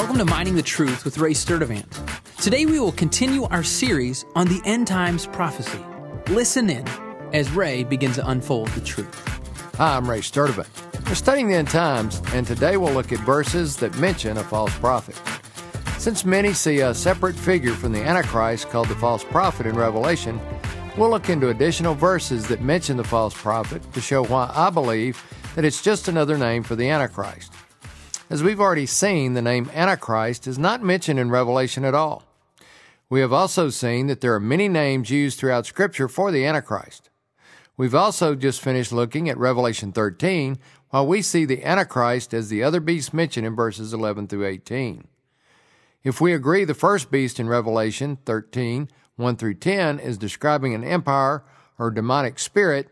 to Mining the Truth with Ray Sturdivant. Today we will continue our series on the end times prophecy. Listen in as Ray begins to unfold the truth. Hi, I'm Ray Sturdivant. We're studying the end times, and today we'll look at verses that mention a false prophet. Since many see a separate figure from the Antichrist called the false prophet in Revelation, we'll look into additional verses that mention the false prophet to show why I believe that it's just another name for the Antichrist. As we've already seen, the name Antichrist is not mentioned in Revelation at all. We have also seen that there are many names used throughout Scripture for the Antichrist. We've also just finished looking at Revelation 13, while we see the Antichrist as the other beast mentioned in verses 11 through 18. If we agree the first beast in Revelation 13, 1 through 10, is describing an empire or demonic spirit,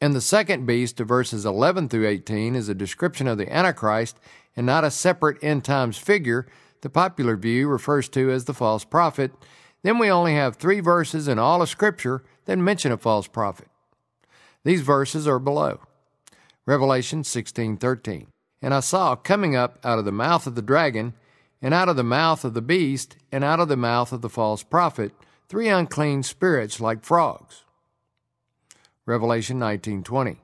and the second beast of verses 11 through 18 is a description of the Antichrist and not a separate end times figure the popular view refers to as the false prophet, then we only have three verses in all of Scripture that mention a false prophet. These verses are below. Revelation 16:13. And I saw coming up out of the mouth of the dragon, and out of the mouth of the beast, and out of the mouth of the false prophet, three unclean spirits like frogs. Revelation 19:20.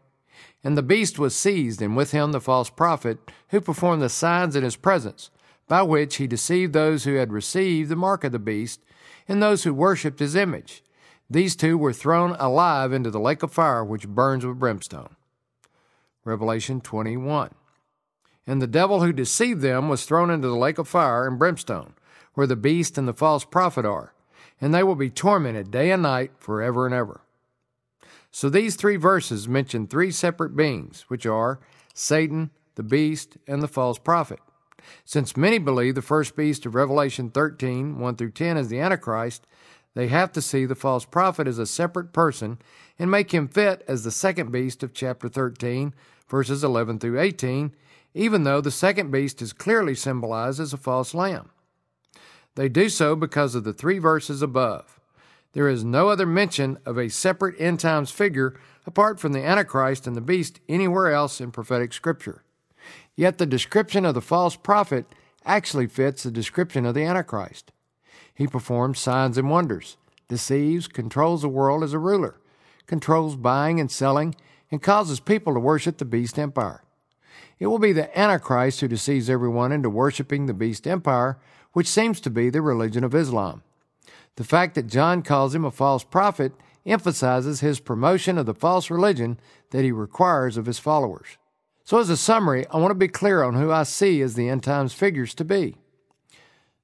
And the beast was seized, and with him the false prophet, who performed the signs in his presence, by which he deceived those who had received the mark of the beast, and those who worshipped his image. These two were thrown alive into the lake of fire which burns with brimstone. Revelation 21. And the devil who deceived them was thrown into the lake of fire and brimstone, where the beast and the false prophet are, and they will be tormented day and night forever and ever. So these three verses mention three separate beings, which are Satan, the beast, and the false prophet. Since many believe the first beast of Revelation 13, 1 through 10 is the Antichrist, they have to see the false prophet as a separate person and make him fit as the second beast of chapter 13, verses 11 through 18, even though the second beast is clearly symbolized as a false lamb. They do so because of the three verses above. There is no other mention of a separate end times figure apart from the Antichrist and the beast anywhere else in prophetic scripture. Yet the description of the false prophet actually fits the description of the Antichrist. He performs signs and wonders, deceives, controls the world as a ruler, controls buying and selling, and causes people to worship the beast empire. It will be the Antichrist who deceives everyone into worshiping the beast empire, which seems to be the religion of Islam. The fact that John calls him a false prophet emphasizes his promotion of the false religion that he requires of his followers. So, as a summary, I want to be clear on who I see as the end times figures to be.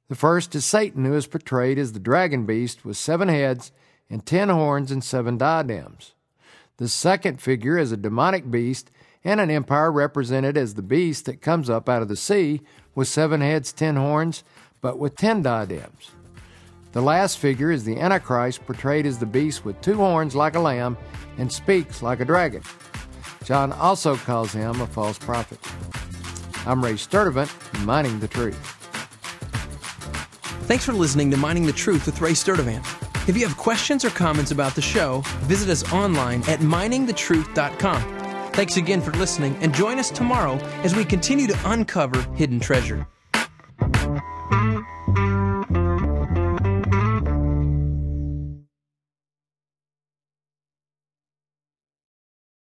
The first is Satan, who is portrayed as the dragon beast with seven heads and ten horns and seven diadems. The second figure is a demonic beast and an empire represented as the beast that comes up out of the sea with seven heads, ten horns, but with ten diadems. The last figure is the Antichrist, portrayed as the beast with two horns like a lamb and speaks like a dragon. John also calls him a false prophet. I'm Ray Sturdivant, Mining the Truth. Thanks for listening to Mining the Truth with Ray Sturdivant. If you have questions or comments about the show, visit us online at miningthetruth.com. Thanks again for listening, and join us tomorrow as we continue to uncover hidden treasure.